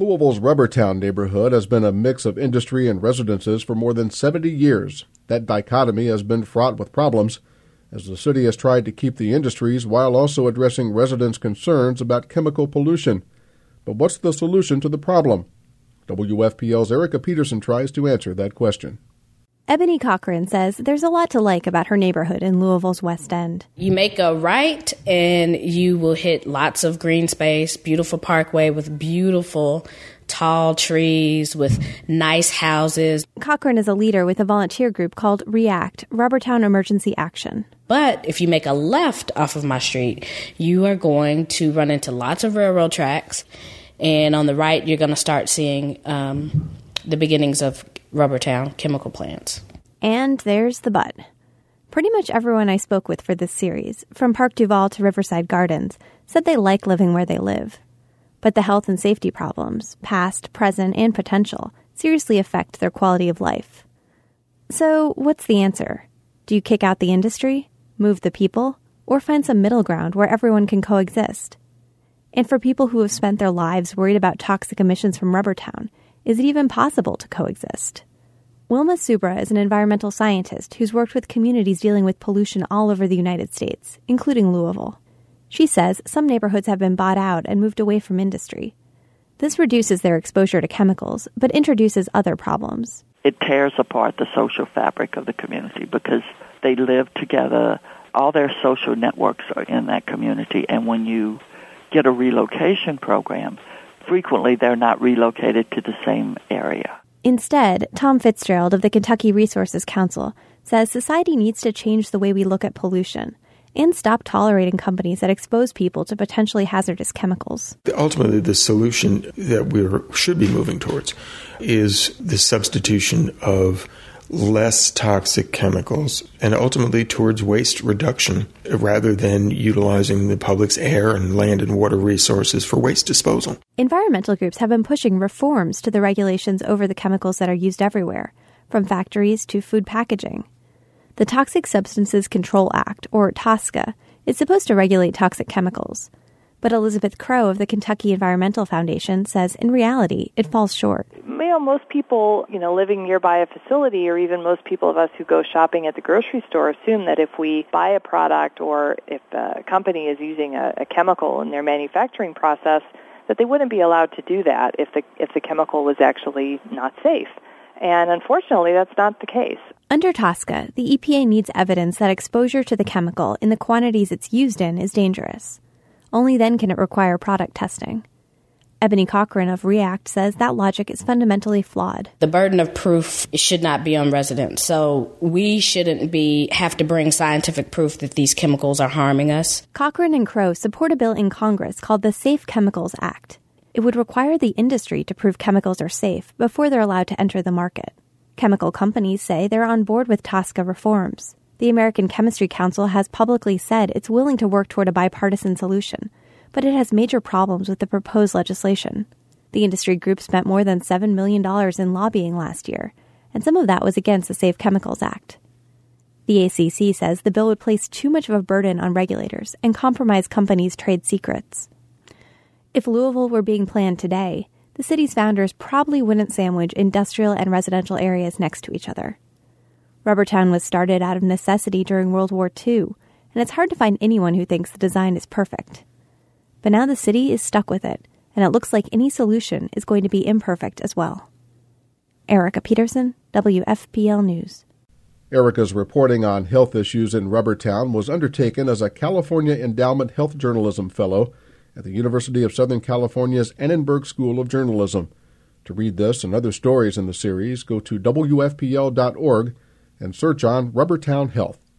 Louisville's Rubbertown neighborhood has been a mix of industry and residences for more than 70 years. That dichotomy has been fraught with problems as the city has tried to keep the industries while also addressing residents' concerns about chemical pollution. But what's the solution to the problem? WFPL's Erica Peterson tries to answer that question. Eboni Cochran says there's a lot to like about her neighborhood in Louisville's West End. You make a right and you will hit lots of green space, beautiful parkway with beautiful tall trees with nice houses. Cochran is a leader with a volunteer group called REACT, Rubbertown Emergency Action. But if you make a left off of my street, you are going to run into lots of railroad tracks. And on the right, you're going to start seeing um, the beginnings of Rubbertown chemical plants. And there's the but. Pretty much everyone I spoke with for this series, from Park DuValle to Riverside Gardens, said they like living where they live. But the health and safety problems, past, present, and potential, seriously affect their quality of life. So, what's the answer? Do you kick out the industry, move the people, or find some middle ground where everyone can coexist? And for people who have spent their lives worried about toxic emissions from Rubbertown, is it even possible to coexist? Wilma Subra is an environmental scientist who's worked with communities dealing with pollution all over the United States, including Louisville. She says some neighborhoods have been bought out and moved away from industry. This reduces their exposure to chemicals, but introduces other problems. It tears apart the social fabric of the community because they live together. All their social networks are in that community, and when you get a relocation program, frequently they're not relocated to the same area. Instead, Tom Fitzgerald of the Kentucky Resources Council says society needs to change the way we look at pollution and stop tolerating companies that expose people to potentially hazardous chemicals. Ultimately, the solution that we should be moving towards is the substitution of less toxic chemicals and ultimately towards waste reduction rather than utilizing the public's air and land and water resources for waste disposal. Environmental groups have been pushing reforms to the regulations over the chemicals that are used everywhere, from factories to food packaging. The Toxic Substances Control Act, or TSCA, is supposed to regulate toxic chemicals. But Elizabeth Crowe of the Kentucky Environmental Foundation says in reality it falls short. You know, most people, you know, living nearby a facility or even most people of us who go shopping at the grocery store assume that if we buy a product or if a company is using a, a chemical in their manufacturing process, that they wouldn't be allowed to do that if the if the chemical was actually not safe. And unfortunately, that's not the case. Under TSCA, the EPA needs evidence that exposure to the chemical in the quantities it's used in is dangerous. Only then can it require product testing. Eboni Cochran of REACT says that logic is fundamentally flawed. The burden of proof should not be on residents. So we shouldn't be have to bring scientific proof that these chemicals are harming us. Cochran and Crowe support a bill in Congress called the Safe Chemicals Act. It would require the industry to prove chemicals are safe before they're allowed to enter the market. Chemical companies say they're on board with TSCA reforms the American Chemistry Council has publicly said it's willing to work toward a bipartisan solution, but it has major problems with the proposed legislation. The industry group spent more than $7 million in lobbying last year, and some of that was against the Safe Chemicals Act. The ACC says the bill would place too much of a burden on regulators and compromise companies' trade secrets. If Louisville were being planned today, the city's founders probably wouldn't sandwich industrial and residential areas next to each other. Rubbertown was started out of necessity during World War II, and it's hard to find anyone who thinks the design is perfect. But now the city is stuck with it, and it looks like any solution is going to be imperfect as well. Erica Peterson, WFPL News. Erica's reporting on health issues in Rubbertown was undertaken as a California Endowment Health Journalism Fellow at the University of Southern California's Annenberg School of Journalism. To read this and other stories in the series, go to WFPL.org and search on Rubbertown Health.